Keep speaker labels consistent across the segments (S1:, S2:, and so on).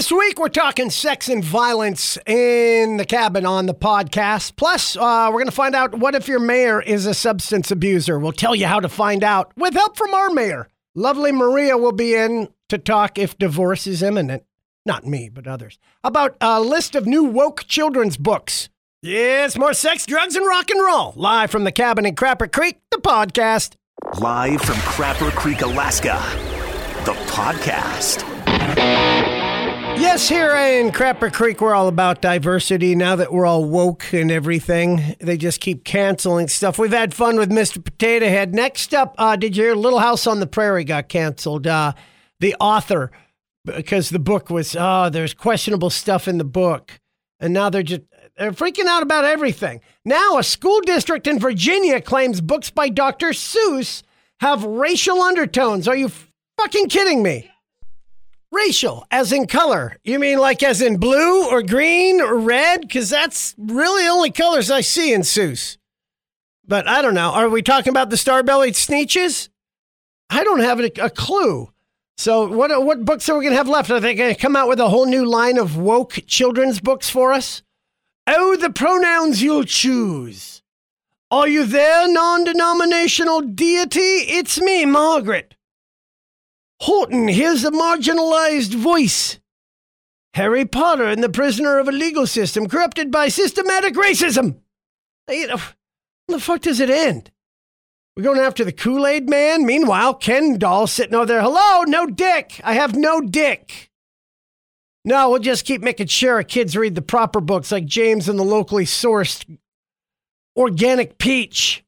S1: This week we're talking sex and violence in the cabin on the podcast. Plus, uh, we're going to find out what if your mayor is a substance abuser. We'll tell you how to find out with help from our mayor. Lovely Maria will be in to talk if divorce is imminent. Not me, but others. About a list of new woke children's books. Yes, more sex, drugs, and rock and roll. Live from the cabin in Crapper Creek, the podcast.
S2: Live from Crapper Creek, Alaska, the podcast.
S1: Yes, here in Crapper Creek, we're all about diversity now that we're all woke and everything. They just keep canceling stuff. We've had fun with Mr. Potato Head. Next up, uh, did you hear Little House on the Prairie got canceled? Uh, the author, because the book was, oh, there's questionable stuff in the book. And now they're just, they're freaking out about everything. Now, a school district in Virginia claims books by Dr. Seuss have racial undertones. Are you fucking kidding me? Racial, as in color. You mean like as in blue or green or red? Because that's really the only colors I see in Seuss. But I don't know. Are we talking about the star bellied Sneetches? I don't have a, a clue. So, what, what books are we going to have left? Are they to come out with a whole new line of woke children's books for us? Oh, the pronouns you'll choose. Are you there, non denominational deity? It's me, Margaret. Horton, hears a marginalized voice. Harry Potter and the prisoner of a legal system corrupted by systematic racism. You know, the fuck does it end? We're going after the Kool Aid man. Meanwhile, Ken doll sitting over there. Hello, no dick. I have no dick. No, we'll just keep making sure our kids read the proper books like James and the locally sourced organic peach,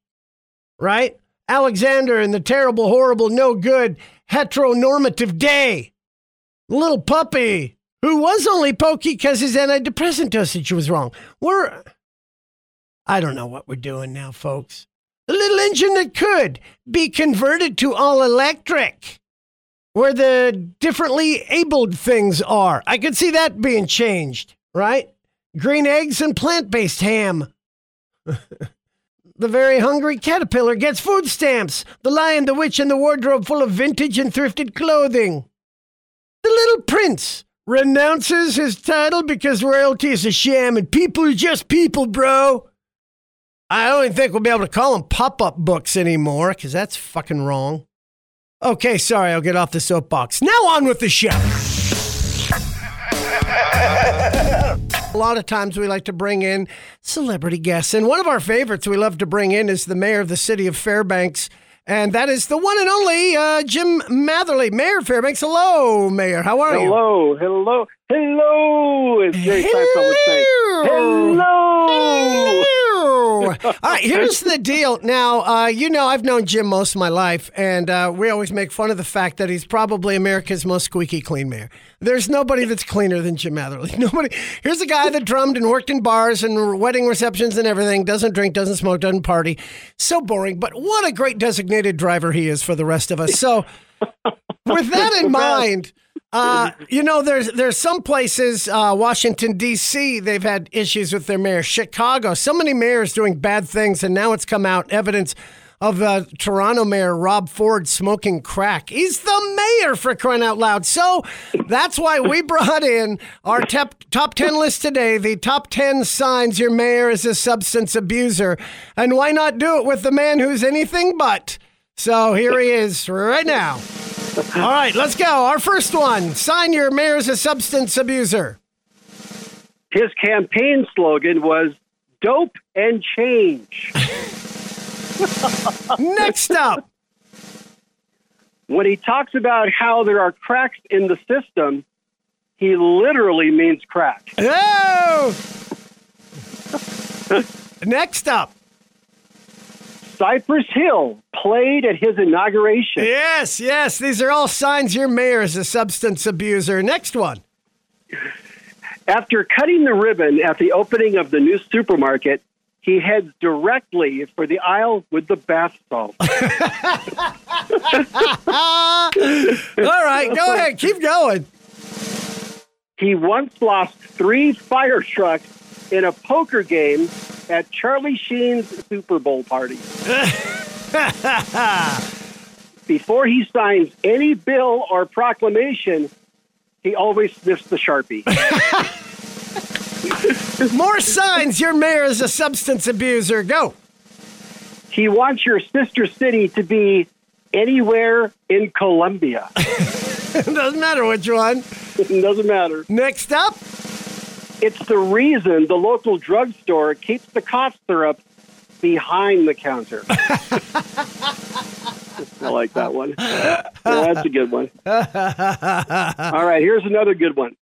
S1: right? Alexander and the terrible, horrible, no good heteronormative day. Little puppy who was only pokey because his antidepressant dosage was wrong. We're, I don't know what we're doing now, folks. A little engine that could be converted to all electric, where the differently abled things are. I could see that being changed, right? Green eggs and plant based ham. The very hungry caterpillar gets food stamps. The lion, the witch, and the wardrobe full of vintage and thrifted clothing. The little prince renounces his title because royalty is a sham and people are just people, bro. I don't even think we'll be able to call them pop up books anymore because that's fucking wrong. Okay, sorry, I'll get off the soapbox. Now on with the show. A lot of times we like to bring in celebrity guests. And one of our favorites we love to bring in is the mayor of the city of Fairbanks. And that is the one and only uh, Jim Matherly, Mayor of Fairbanks. Hello, Mayor. How are
S3: hello,
S1: you?
S3: Hello, hello, hello. As Jerry Seinfeld would say, hello.
S1: hello. All right, here's the deal. Now, uh, you know, I've known Jim most of my life, and uh, we always make fun of the fact that he's probably America's most squeaky clean mayor. There's nobody that's cleaner than Jim Matherly. Nobody. Here's a guy that drummed and worked in bars and wedding receptions and everything. Doesn't drink, doesn't smoke, doesn't party. So boring. But what a great designated driver he is for the rest of us. So, with that in mind. Uh, you know, there's there's some places, uh, Washington D.C. They've had issues with their mayor. Chicago, so many mayors doing bad things, and now it's come out evidence of uh, Toronto Mayor Rob Ford smoking crack. He's the mayor for crying out loud. So that's why we brought in our top top ten list today. The top ten signs your mayor is a substance abuser, and why not do it with the man who's anything but? So here he is right now. All right, let's go. Our first one sign your mayor's a substance abuser.
S3: His campaign slogan was dope and change.
S1: Next up.
S3: When he talks about how there are cracks in the system, he literally means crack.
S1: Oh! Next up.
S3: Cypress Hill played at his inauguration.
S1: Yes, yes. These are all signs your mayor is a substance abuser. Next one.
S3: After cutting the ribbon at the opening of the new supermarket, he heads directly for the aisle with the bath salt.
S1: all right, go ahead. Keep going.
S3: He once lost three fire trucks in a poker game at Charlie Sheen's Super Bowl party. Before he signs any bill or proclamation, he always sniffs the Sharpie.
S1: More signs your mayor is a substance abuser. Go.
S3: he wants your sister city to be anywhere in Colombia.
S1: Doesn't matter which one.
S3: it doesn't matter.
S1: Next up.
S3: It's the reason the local drugstore keeps the cough syrup behind the counter. I like that one. Yeah, that's a good one. All right, here's another good one.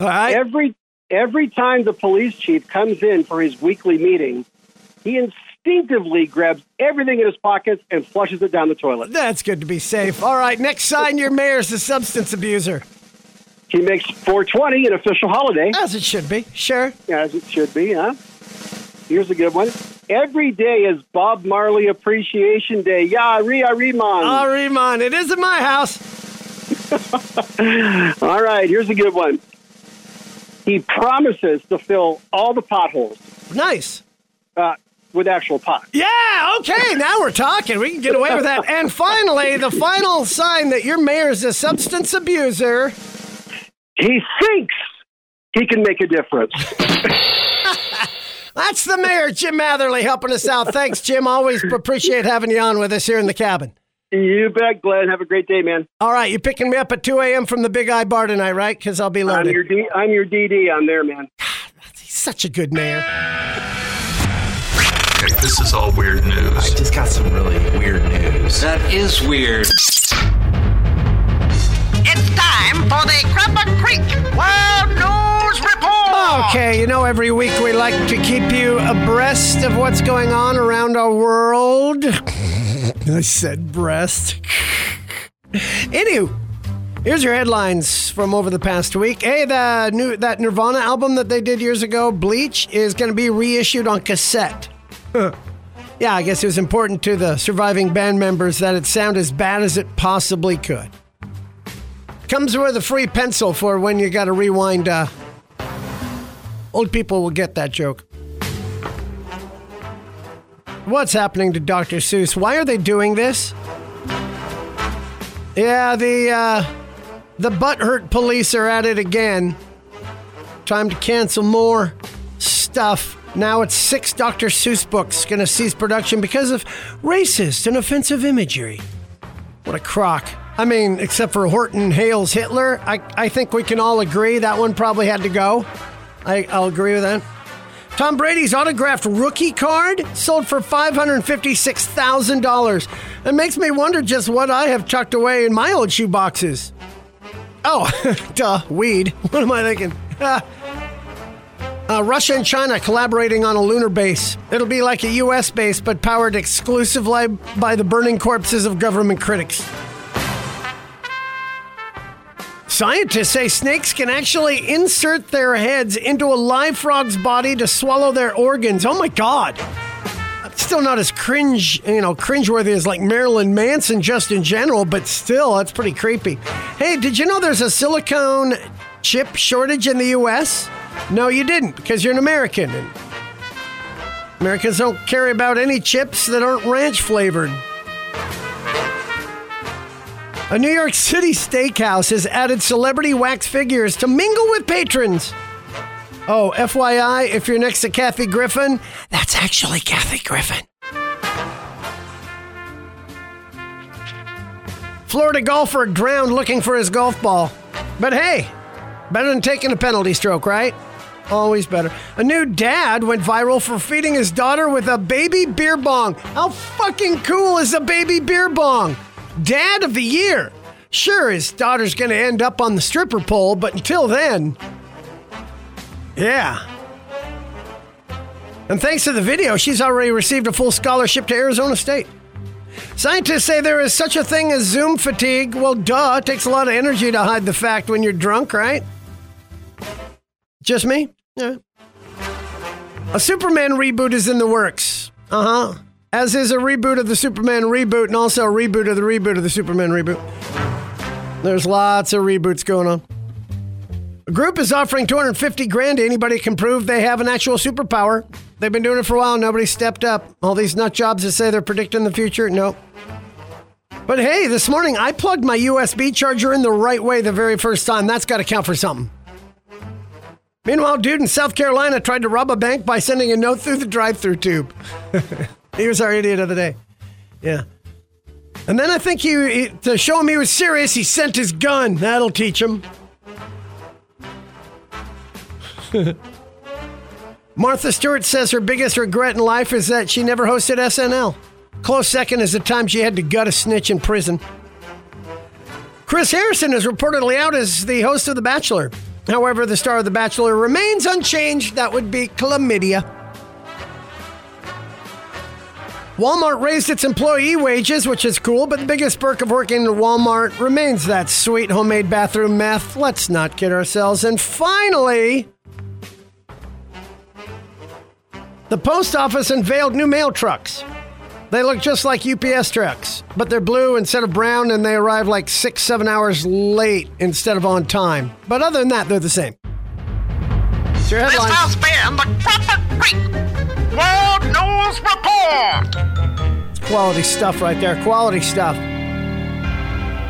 S1: All right.
S3: Every every time the police chief comes in for his weekly meeting, he instinctively grabs everything in his pockets and flushes it down the toilet.
S1: That's good to be safe. All right. Next sign your mayor's a substance abuser.
S3: He makes 420 an official holiday,
S1: As it should be. Sure.
S3: as it should be, huh? Here's a good one. Every day is Bob Marley Appreciation Day. Ya, Ria, Riman.
S1: Oh, Riemann, it is in my house.
S3: All right, here's a good one. He promises to fill all the potholes
S1: Nice.
S3: uh, with actual pot.
S1: Yeah, okay, now we're talking. We can get away with that. And finally, the final sign that your mayor is a substance abuser.
S3: He thinks he can make a difference.
S1: That's the mayor, Jim Matherly, helping us out. Thanks, Jim. Always appreciate having you on with us here in the cabin.
S3: you bet, Glenn. Have a great day, man.
S1: All right, you picking me up at 2 a.m. from the Big I Bar tonight, right? Because I'll be
S3: I'm
S1: loaded.
S3: your D- I'm your DD on there, man.
S1: He's such a good mayor.
S4: Okay, this is all weird news.
S5: I just got some really weird news.
S6: That is weird.
S7: For the Crapper Creek World News Report.
S1: Okay, you know, every week we like to keep you abreast of what's going on around our world. I said breast. Anywho, here's your headlines from over the past week. Hey, the new that Nirvana album that they did years ago, Bleach, is going to be reissued on cassette. Yeah, I guess it was important to the surviving band members that it sound as bad as it possibly could. Comes with a free pencil for when you got to rewind. Uh, Old people will get that joke. What's happening to Dr. Seuss? Why are they doing this? Yeah, the uh, the butthurt police are at it again. Time to cancel more stuff. Now it's six Dr. Seuss books going to cease production because of racist and offensive imagery. What a crock. I mean, except for Horton Heils Hitler, I, I think we can all agree that one probably had to go. I, I'll agree with that. Tom Brady's autographed rookie card sold for $556,000. It makes me wonder just what I have tucked away in my old shoe boxes. Oh, duh, weed. What am I thinking? Uh, Russia and China collaborating on a lunar base. It'll be like a U.S. base, but powered exclusively by the burning corpses of government critics. Scientists say snakes can actually insert their heads into a live frog's body to swallow their organs. Oh my God. Still not as cringe, you know, cringeworthy as like Marilyn Manson just in general, but still, that's pretty creepy. Hey, did you know there's a silicone chip shortage in the U.S.? No, you didn't, because you're an American. Americans don't care about any chips that aren't ranch flavored. A New York City steakhouse has added celebrity wax figures to mingle with patrons. Oh, FYI, if you're next to Kathy Griffin, that's actually Kathy Griffin. Florida golfer drowned looking for his golf ball. But hey, better than taking a penalty stroke, right? Always better. A new dad went viral for feeding his daughter with a baby beer bong. How fucking cool is a baby beer bong? Dad of the year. Sure, his daughter's gonna end up on the stripper pole, but until then, yeah. And thanks to the video, she's already received a full scholarship to Arizona State. Scientists say there is such a thing as Zoom fatigue. Well, duh, it takes a lot of energy to hide the fact when you're drunk, right? Just me? Yeah. A Superman reboot is in the works. Uh huh. As is a reboot of the Superman reboot and also a reboot of the reboot of the Superman reboot. There's lots of reboots going on. A group is offering 250 grand to anybody can prove they have an actual superpower. They've been doing it for a while. Nobody stepped up. All these nut jobs that say they're predicting the future. Nope. But hey, this morning I plugged my USB charger in the right way the very first time. That's got to count for something. Meanwhile, dude in South Carolina tried to rob a bank by sending a note through the drive-through tube. he was our idiot of the day. Yeah. And then I think he, he to show him he was serious, he sent his gun. That'll teach him. Martha Stewart says her biggest regret in life is that she never hosted SNL. Close second is the time she had to gut a snitch in prison. Chris Harrison is reportedly out as the host of The Bachelor. However, the star of The Bachelor remains unchanged. That would be chlamydia. Walmart raised its employee wages, which is cool, but the biggest perk of working at Walmart remains that sweet homemade bathroom meth. Let's not kid ourselves. And finally, the post office unveiled new mail trucks. They look just like UPS trucks, but they're blue instead of brown and they arrive like six, seven hours late instead of on time. But other than that, they're the same. It's your
S7: This
S1: headline.
S7: has been the Crapper Creek World News Report.
S1: Quality stuff right there. Quality stuff.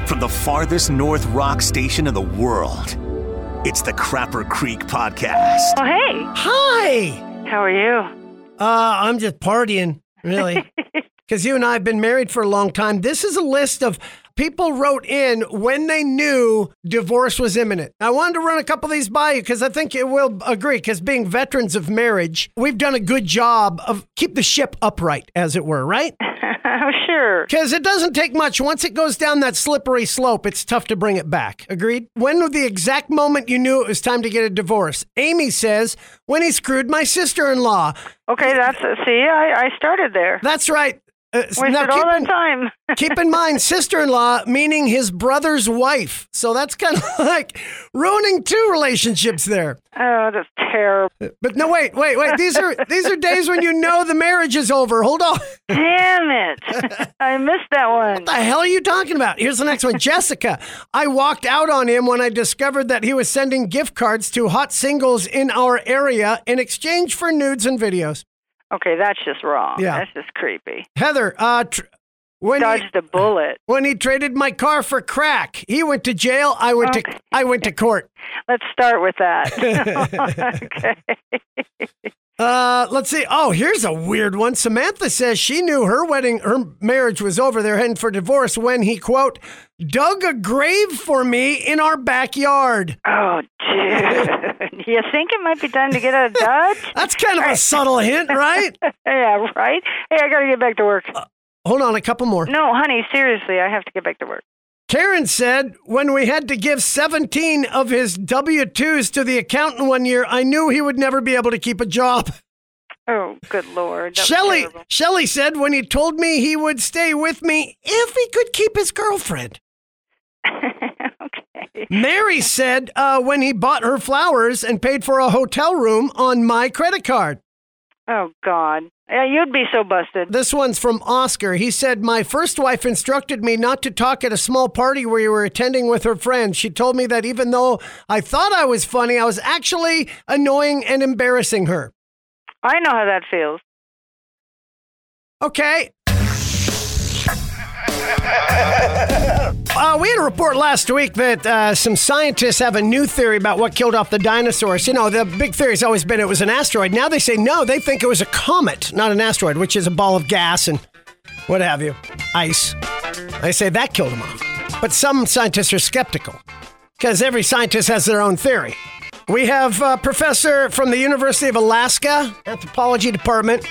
S2: From the farthest north rock station in the world, it's the Crapper Creek Podcast.
S6: Oh, hey,
S1: Hi.
S6: how are you?
S1: Uh, I'm just partying, really. Because you and I have been married for a long time. This is a list of people wrote in when they knew divorce was imminent. I wanted to run a couple of these by you because I think you will agree. Because being veterans of marriage, we've done a good job of keep the ship upright, as it were, right?
S6: oh, sure.
S1: Because it doesn't take much. Once it goes down that slippery slope, it's tough to bring it back. Agreed? When was the exact moment you knew it was time to get a divorce? Amy says, when he screwed my sister in law.
S6: Okay, that's see, I, I started there.
S1: That's right. Uh,
S6: Wasted
S1: now, keep,
S6: that
S1: in,
S6: time.
S1: keep in mind, sister in law meaning his brother's wife. So that's kind of like ruining two relationships there.
S6: oh, that's terrible.
S1: But no, wait, wait, wait. These are these are days when you know the marriage is over. Hold on.
S6: Damn it! I missed that one.
S1: What the hell are you talking about? Here's the next one. Jessica. I walked out on him when I discovered that he was sending gift cards to hot singles in our area in exchange for nudes and videos.
S6: Okay, that's just wrong.
S1: Yeah.
S6: That's just creepy.
S1: Heather, uh, tr- when he,
S6: Dodged a bullet.
S1: when he traded my car for crack, he went to jail. I went to I went to court.
S6: Let's start with that. okay.
S1: Uh, let's see. Oh, here's a weird one. Samantha says she knew her wedding, her marriage was over. They're heading for divorce when he quote dug a grave for me in our backyard.
S6: Oh, dude. you think it might be time to get a Dodge?
S1: That's kind of a subtle hint, right?
S6: yeah, right? Hey, I got to get back to work.
S1: Hold on, a couple more.
S6: No, honey, seriously, I have to get back to work.
S1: Karen said, when we had to give 17 of his W 2s to the accountant one year, I knew he would never be able to keep a job.
S6: Oh, good lord.
S1: Shelley. Shelley said, when he told me he would stay with me if he could keep his girlfriend.
S6: okay.
S1: Mary said, uh, when he bought her flowers and paid for a hotel room on my credit card.
S6: Oh, God. Yeah, you'd be so busted.
S1: This one's from Oscar. He said, My first wife instructed me not to talk at a small party where we were attending with her friends. She told me that even though I thought I was funny, I was actually annoying and embarrassing her.
S6: I know how that feels.
S1: Okay. Uh, we had a report last week that uh, some scientists have a new theory about what killed off the dinosaurs. You know, the big theory has always been it was an asteroid. Now they say no, they think it was a comet, not an asteroid, which is a ball of gas and what have you, ice. They say that killed them off. But some scientists are skeptical because every scientist has their own theory. We have a professor from the University of Alaska, anthropology department.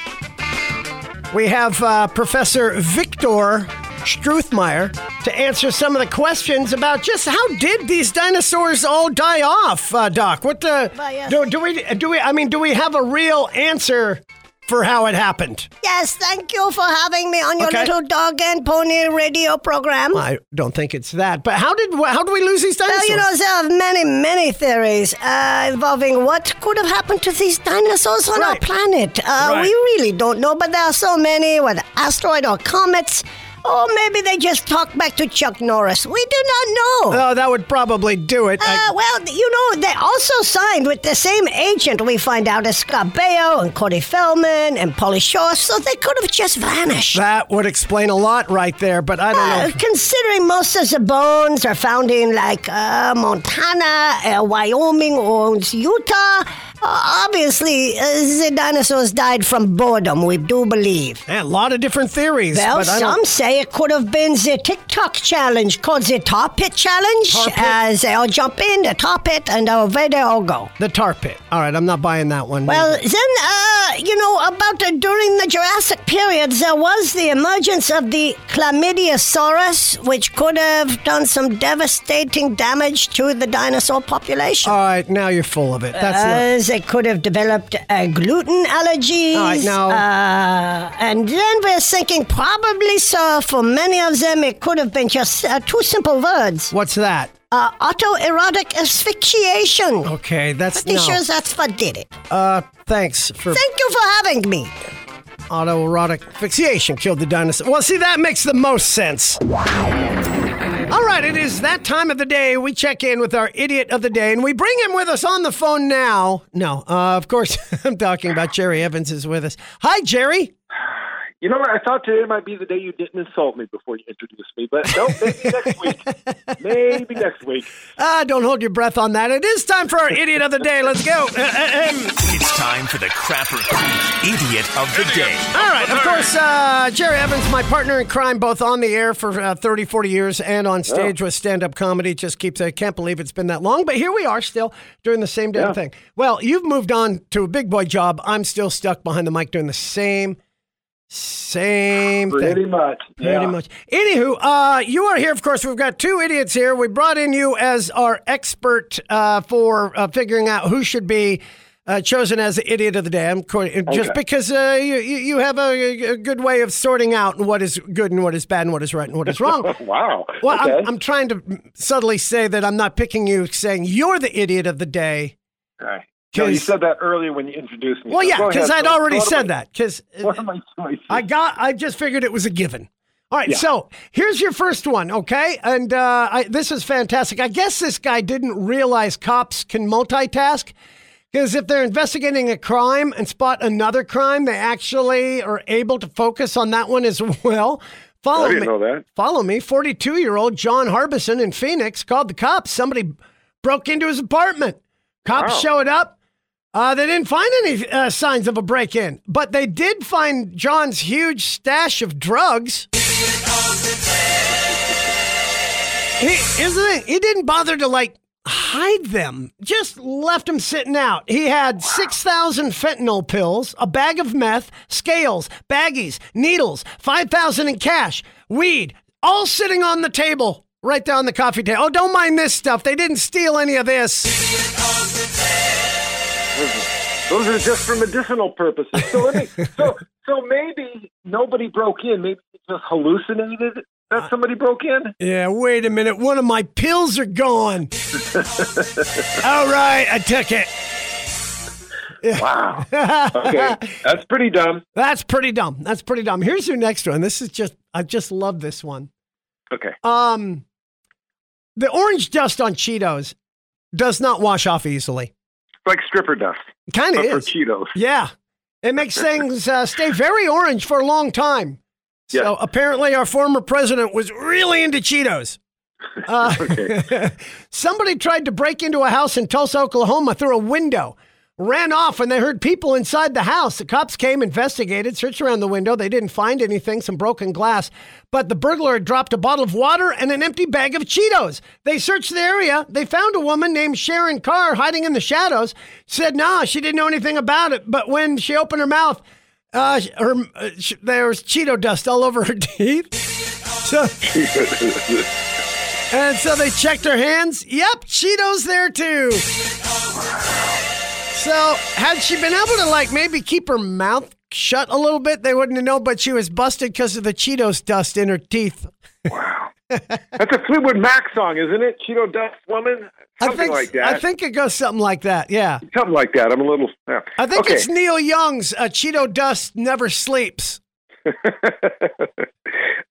S1: We have uh, Professor Victor Struthmeyer to answer some of the questions about just how did these dinosaurs all die off, uh, Doc? What the
S8: Well, yes.
S1: do, do we do we? I mean, do we have a real answer for how it happened?
S8: Yes, thank you for having me on your
S1: Okay.
S8: little dog and pony radio program.
S1: I don't think it's that. But how did how do we lose these dinosaurs?
S8: Well, you know, there are many, many theories uh, involving what could have happened to these dinosaurs on our planet. Uh,
S1: Right.
S8: We really don't know, but there are so many, whether asteroid or comets. Or maybe they just talked back to Chuck Norris. We do not know.
S1: Oh, that would probably do it. I-
S8: Uh, well, you know, they also signed with the same agent we find out as Scott Baio and Corey Feldman and Pauly Shore, so they could have just vanished.
S1: that would explain a lot right there, but I don't
S8: Uh,
S1: know.
S8: considering most of the bones are found in like uh, Montana, uh, Wyoming, or Utah, obviously uh, the dinosaurs died from boredom. We do believe.
S1: Yeah, a lot of different theories.
S8: Well,
S1: but I
S8: some
S1: don't,
S8: say it could have been the TikTok challenge called the Tar Pit Challenge.
S1: Tar pit?
S8: As they all jump in the tar pit and away they all go.
S1: the tar pit. All right, I'm not buying that one.
S8: Well, then, uh, you know, about uh, during the Jurassic period, there was the emergence of the Chlamydiosaurus, which could have done some devastating damage to the dinosaur population.
S1: All right, now you're full of it. That's not.
S8: As they could have developed uh, gluten allergies.
S1: All right, now-
S8: Uh, and then we're thinking probably, sir, for many of them, it could have been just uh, two simple words
S1: What's that?
S8: uh, autoerotic asphyxiation.
S1: Okay, that's
S8: Pretty
S1: no.
S8: sure that's what did it.
S1: Uh, thanks for
S8: Thank you for having me.
S1: autoerotic asphyxiation killed the dinosaur. Well, see, that makes the most sense. All right, it is that time of the day we check in with our idiot of the day, and we bring him with us on the phone now. No, uh, of course, I'm talking about Jerry Evans is with us. Hi, Jerry.
S9: You know what? I thought today might be the day you didn't insult me before you introduced me, but no, maybe next week. Maybe next week.
S1: Ah, don't hold your breath on that. It is time for our idiot of the day. Let's go.
S2: It's time for the Crapper Idiot of the Day.
S1: All right, of course, uh, Jerry Evans, my partner in crime, both on the air for uh, 30, 40 years and on stage with stand up comedy. Just keeps, I can't believe it's been that long, but here we are still doing the same damn
S9: Yeah.
S1: thing. Well, you've moved on to a big boy job. I'm still stuck behind the mic doing the same, same
S9: Pretty
S1: thing.
S9: much.
S1: Pretty
S9: yeah.
S1: much. Anywho, uh, you are here. Of course, we've got two idiots here. We brought in you as our expert uh, for uh, figuring out who should be uh, chosen as the idiot of the day. I'm co- just because uh, you, you have a, a good way of sorting out what is good and what is bad and what is right and what is wrong.
S9: Wow.
S1: Well,
S9: okay.
S1: I'm, I'm trying to subtly say that I'm not picking you, saying you're the idiot of the day.
S9: Right. No, you said that earlier when you introduced me.
S1: Well,
S9: so
S1: yeah, because. I'd
S9: So,
S1: already said
S9: my-
S1: that. Because
S9: What are my choices?
S1: I got. I just figured it was a given. All right,
S9: Yeah.
S1: so here's your first one, okay? And uh, I, this is fantastic. I guess this guy didn't realize cops can multitask because if they're investigating a crime and spot another crime, they actually are able to focus on that one as well. Follow
S9: I didn't
S1: me.
S9: know that.
S1: Follow me. 42 year old John Harbison in Phoenix called the cops. Somebody broke into his apartment. Cops
S9: Wow.
S1: showed up. Uh, they didn't find any uh, signs of a break in, but they did find John's huge stash of drugs. He, isn't it? He didn't bother to like hide them, just left them sitting out. He had 6,000 fentanyl pills, a bag of meth, scales, baggies, needles, 5,000 in cash, weed, all sitting on the table right there on the coffee table. Oh, don't mind this stuff. They didn't steal any of this.
S9: Those are just for medicinal purposes. So let me. so so maybe nobody broke in. Maybe it just hallucinated
S1: Uh,
S9: that somebody broke in.
S1: Yeah, wait a minute. One of my pills are gone. All right, I took it.
S9: Wow. Okay, that's pretty dumb.
S1: That's pretty dumb. That's pretty dumb. Here's your next one. This is just I just love this one.
S9: Okay.
S1: Um the orange dust on Cheetos does not wash off easily.
S9: Like stripper dust,
S1: Kind of is.
S9: Cheetos.
S1: Yeah. It makes things uh, stay very orange for a long time. So apparently our former president was really into Cheetos. Uh, somebody tried to break into a house in Tulsa, Oklahoma through a window. Ran off when they heard people inside the house. The cops came, investigated, searched around the window. They didn't find anything, some broken glass. But the burglar had dropped a bottle of water and an empty bag of Cheetos. They searched the area. They found a woman named Sharon Carr hiding in the shadows. Said, nah, she didn't know anything about it. But when she opened her mouth, uh, her, uh, sh- there was Cheeto dust all over her teeth. So, and so they checked her hands. Yep, Cheetos there too. So had she been able to like maybe keep her mouth shut a little bit, they wouldn't have known. But she was busted because of the Cheetos dust in her teeth.
S9: Wow, that's a Fleetwood Mac song, isn't it? Cheeto Dust Woman, something
S1: I think
S9: like that.
S1: I think it goes something like that. Yeah,
S9: something like that. I'm a little. Yeah.
S1: I think
S9: okay.
S1: it's Neil Young's uh, "Cheeto Dust Never Sleeps."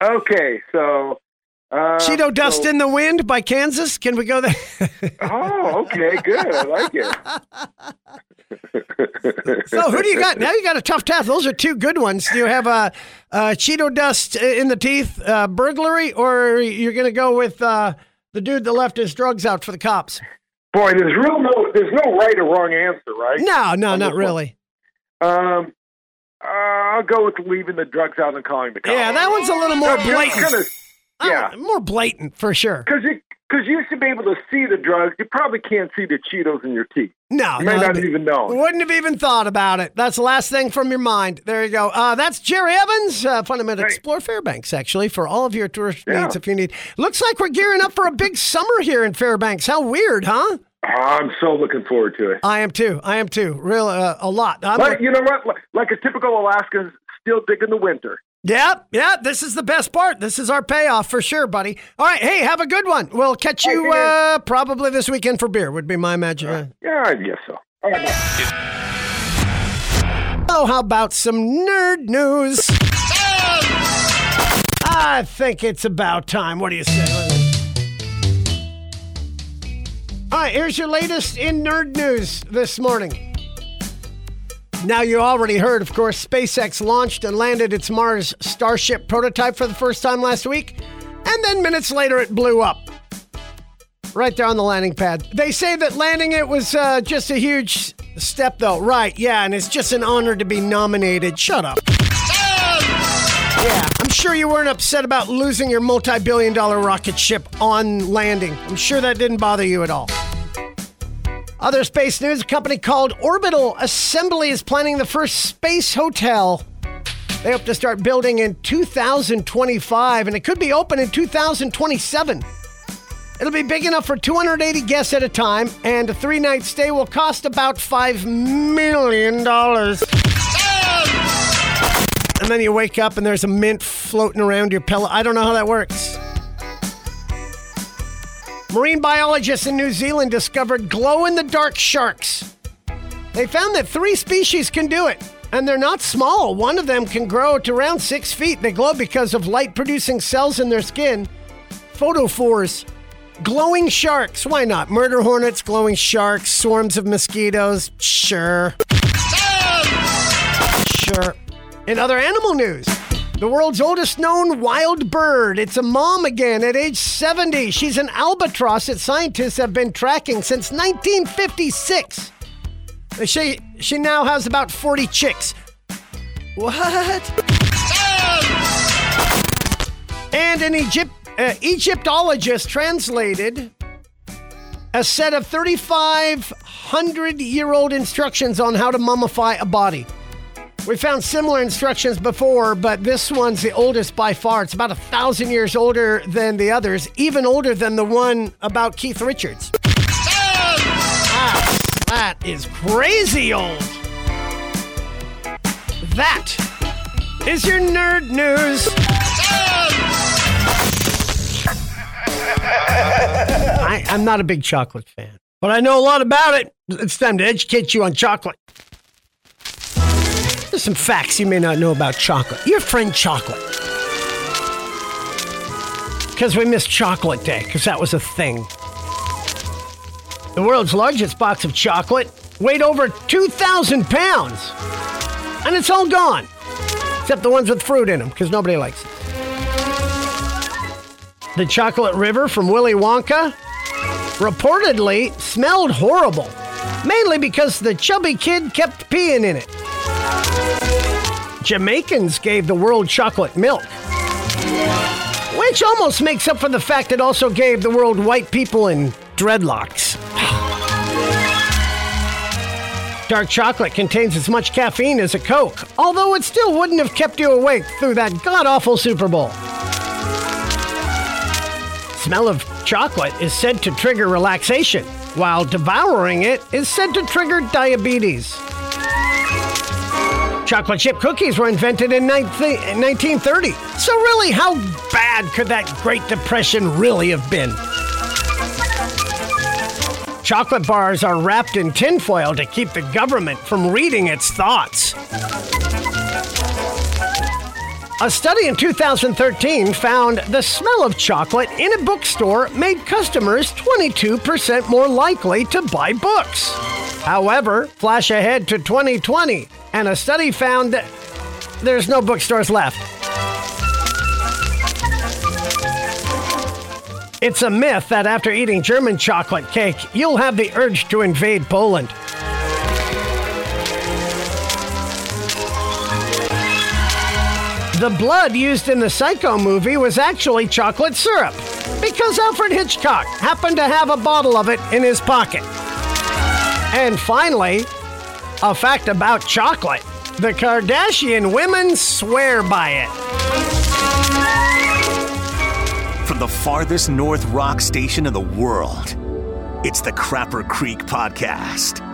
S9: Okay, so. Uh,
S1: Cheeto Dust
S9: so-
S1: in the Wind by Kansas. Can we go there?
S9: Oh, okay, good. I like it.
S1: so who do you got? Now you got a tough task. Those are two good ones. Do you have a, a Cheeto Dust in the teeth uh, burglary, or you're going to go with uh, the dude that left his drugs out for the cops?
S9: Boy, there's real no, there's no right or wrong answer, right?
S1: No, no,
S9: On
S1: not really.
S9: Um, uh, I'll go with leaving the drugs out and calling the cops.
S1: Yeah, that one's a little more blatant.
S9: Yeah,
S1: Oh, more blatant for sure.
S9: because you because you should be able to see the drugs. You probably can't see the Cheetos in your teeth.
S1: No,
S9: You may
S1: no,
S9: not even know.
S1: Wouldn't have even thought about it. That's the last thing from your mind. There you go. Uh, that's Jerry Evans, uh, Fundamental
S9: Right.
S1: Explore Fairbanks, actually, for all of your tourist
S9: Yeah.
S1: needs if you need. Looks like we're gearing up for a big summer here in Fairbanks. How weird, huh?
S9: I'm so looking forward to it.
S1: I am too. I am too. Real, uh, a lot. I'm
S9: But you know what? Like- Like a typical Alaskan, still digging the winter.
S1: Yep, yeah, this is the best part. This is our payoff for sure, buddy. All right, hey, have a good one. We'll catch you uh, probably this weekend for beer, would be my imagination.
S9: Yeah, I guess so. All right.
S1: Oh, how about some nerd news? I think it's about time. What do you say? All right, here's your latest in nerd news this morning. Now, you already heard, of course, SpaceX launched and landed its Mars Starship prototype for the first time last week, and then minutes later it blew up. Right there on the landing pad. They say that landing it was uh, just a huge step, though. Right, yeah, and it's just an honor to be nominated. Shut up. Yeah, I'm sure you weren't upset about losing your multi billion dollar rocket ship on landing. I'm sure that didn't bother you at all. Other space news a company called Orbital Assembly is planning the first space hotel. They hope to start building in 2025, and it could be open in 2027. It'll be big enough for 280 guests at a time, and a three night stay will cost about $5 million. And then you wake up and there's a mint floating around your pillow. I don't know how that works. Marine biologists in New Zealand discovered glow in the dark sharks. They found that three species can do it, and they're not small. One of them can grow to around six feet. They glow because of light producing cells in their skin, photophores. Glowing sharks, why not? Murder hornets, glowing sharks, swarms of mosquitoes, sure. Sure. In other animal news, the world's oldest known wild bird. It's a mom again at age 70. She's an albatross that scientists have been tracking since 1956. She, she now has about 40 chicks. What? And an Egypt, uh, Egyptologist translated a set of 3,500 year old instructions on how to mummify a body. We found similar instructions before, but this one's the oldest by far. It's about a thousand years older than the others, even older than the one about Keith Richards. Wow, that is crazy old. That is your nerd news. I, I'm not a big chocolate fan, but I know a lot about it. It's time to educate you on chocolate. There's some facts you may not know about chocolate. Your friend Chocolate. Because we missed Chocolate Day, because that was a thing. The world's largest box of chocolate weighed over 2,000 pounds. And it's all gone. Except the ones with fruit in them, because nobody likes it. The Chocolate River from Willy Wonka reportedly smelled horrible, mainly because the chubby kid kept peeing in it. Jamaicans gave the world chocolate milk, which almost makes up for the fact it also gave the world white people in dreadlocks. Dark chocolate contains as much caffeine as a Coke, although it still wouldn't have kept you awake through that god awful Super Bowl. Smell of chocolate is said to trigger relaxation, while devouring it is said to trigger diabetes. Chocolate chip cookies were invented in 19- 1930. So, really, how bad could that Great Depression really have been? Chocolate bars are wrapped in tinfoil to keep the government from reading its thoughts. A study in 2013 found the smell of chocolate in a bookstore made customers 22% more likely to buy books. However, flash ahead to 2020, and a study found that there's no bookstores left. It's a myth that after eating German chocolate cake, you'll have the urge to invade Poland. The blood used in the Psycho movie was actually chocolate syrup because Alfred Hitchcock happened to have a bottle of it in his pocket. And finally, a fact about chocolate the Kardashian women swear by it.
S2: From the farthest north rock station in the world, it's the Crapper Creek Podcast.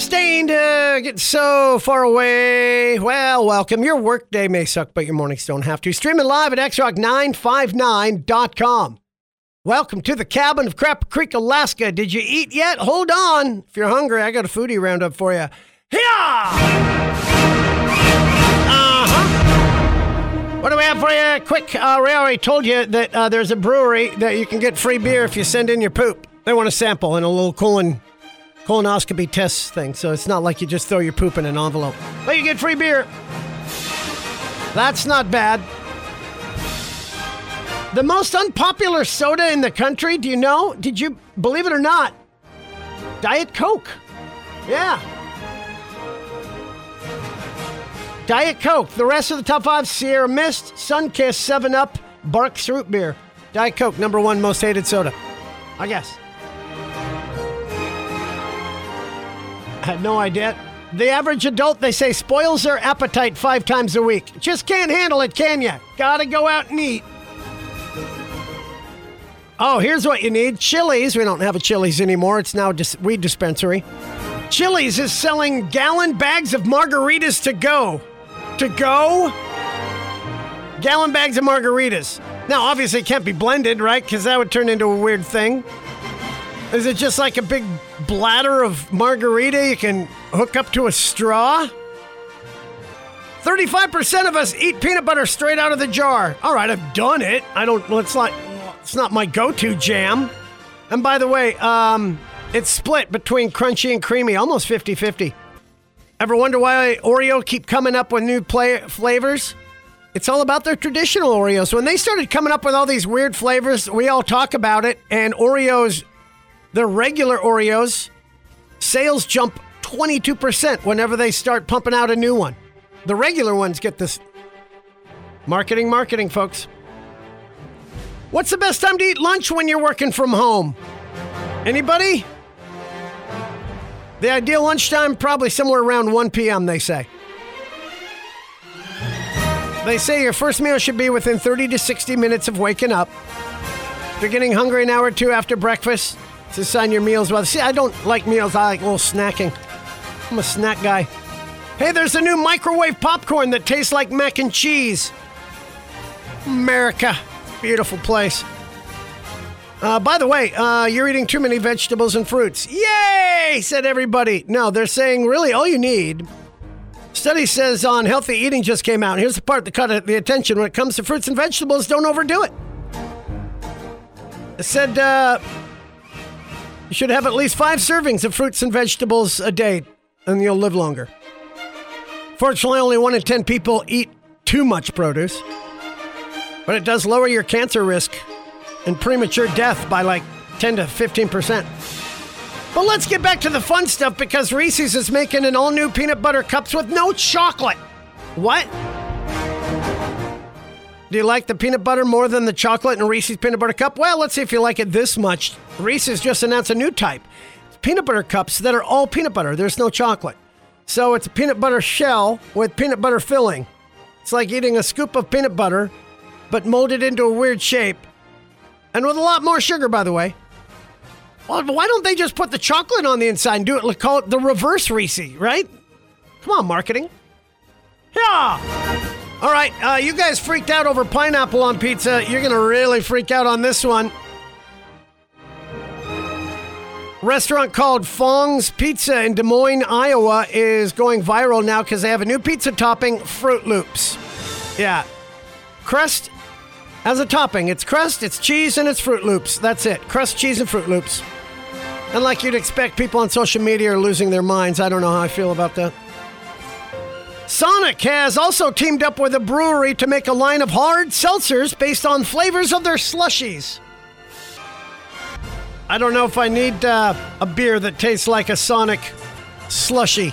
S1: Staying to get so far away. Well, welcome. Your workday may suck, but your mornings don't have to. Streaming live at xrock959.com. Welcome to the cabin of Crapper Creek, Alaska. Did you eat yet? Hold on. If you're hungry, I got a foodie roundup for you. Yeah! Uh-huh. What do we have for you? Quick, uh, Ray already told you that uh, there's a brewery that you can get free beer if you send in your poop. They want a sample and a little colon colonoscopy test thing, so it's not like you just throw your poop in an envelope. But you get free beer. That's not bad. The most unpopular soda in the country, do you know? Did you believe it or not? Diet Coke. Yeah. Diet Coke. The rest of the top five Sierra Mist, Sunkist, 7 Up, Barq's Root Beer. Diet Coke, number one most hated soda. I guess. I had no idea. The average adult, they say, spoils their appetite five times a week. Just can't handle it, can ya? Gotta go out and eat. Oh, here's what you need Chili's. We don't have a Chili's anymore, it's now a dis- weed dispensary. Chili's is selling gallon bags of margaritas to go. To go? Gallon bags of margaritas. Now, obviously, it can't be blended, right? Because that would turn into a weird thing. Is it just like a big bladder of margarita you can hook up to a straw? 35% of us eat peanut butter straight out of the jar. All right, I've done it. I don't, let's not, it's not my go to jam. And by the way, um, it's split between crunchy and creamy, almost 50 50. Ever wonder why Oreo keep coming up with new play- flavors? It's all about their traditional Oreos. When they started coming up with all these weird flavors, we all talk about it, and Oreos, their regular Oreos, sales jump 22% whenever they start pumping out a new one. The regular ones get this marketing, marketing, folks. What's the best time to eat lunch when you're working from home? Anybody? The ideal lunchtime, probably somewhere around 1 p.m., they say. They say your first meal should be within 30 to 60 minutes of waking up. If you're getting hungry an hour or two after breakfast, a sign your meal's well. See, I don't like meals, I like little snacking. I'm a snack guy. Hey, there's a new microwave popcorn that tastes like mac and cheese. America, beautiful place. Uh, by the way, uh, you're eating too many vegetables and fruits. Yay! said everybody. No, they're saying really all you need. Study says on healthy eating just came out. Here's the part that caught the attention when it comes to fruits and vegetables. Don't overdo it. It said uh, you should have at least five servings of fruits and vegetables a day, and you'll live longer. Fortunately, only one in ten people eat too much produce, but it does lower your cancer risk and premature death by like 10 to 15 percent. But let's get back to the fun stuff because Reese's is making an all new peanut butter cups with no chocolate. What? Do you like the peanut butter more than the chocolate in Reese's peanut butter cup? Well, let's see if you like it this much. Reese's just announced a new type peanut butter cups that are all peanut butter. There's no chocolate. So it's a peanut butter shell with peanut butter filling. It's like eating a scoop of peanut butter, but molded into a weird shape. And with a lot more sugar, by the way. Well, why don't they just put the chocolate on the inside and do it? Call it the reverse Reese, right? Come on, marketing. Yeah. All right, uh, you guys freaked out over pineapple on pizza. You're gonna really freak out on this one. Restaurant called Fong's Pizza in Des Moines, Iowa, is going viral now because they have a new pizza topping, Froot Loops. Yeah. Crust as a topping. It's crust, it's cheese, and it's Froot Loops. That's it. Crust, cheese, and Froot Loops. And like you'd expect, people on social media are losing their minds. I don't know how I feel about that. Sonic has also teamed up with a brewery to make a line of hard seltzers based on flavors of their slushies. I don't know if I need uh, a beer that tastes like a Sonic slushy.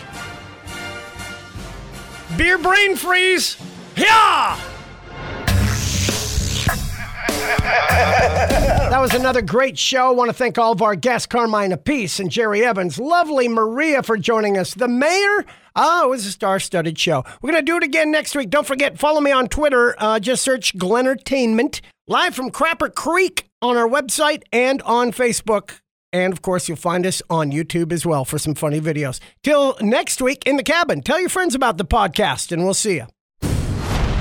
S1: Beer brain freeze! Yeah! that was another great show. I want to thank all of our guests, Carmine Appice and Jerry Evans. Lovely Maria for joining us. The mayor. Oh, it was a star-studded show. We're going to do it again next week. Don't forget, follow me on Twitter. Uh, just search Glentertainment. Live from Crapper Creek on our website and on Facebook. And of course, you'll find us on YouTube as well for some funny videos. Till next week in the cabin, tell your friends about the podcast, and we'll see you.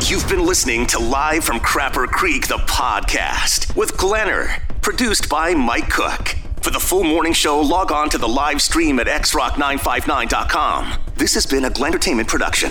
S2: You've been listening to Live from Crapper Creek, the podcast with Glenner, produced by Mike Cook. For the full morning show, log on to the live stream at xrock959.com. This has been a Glentertainment production.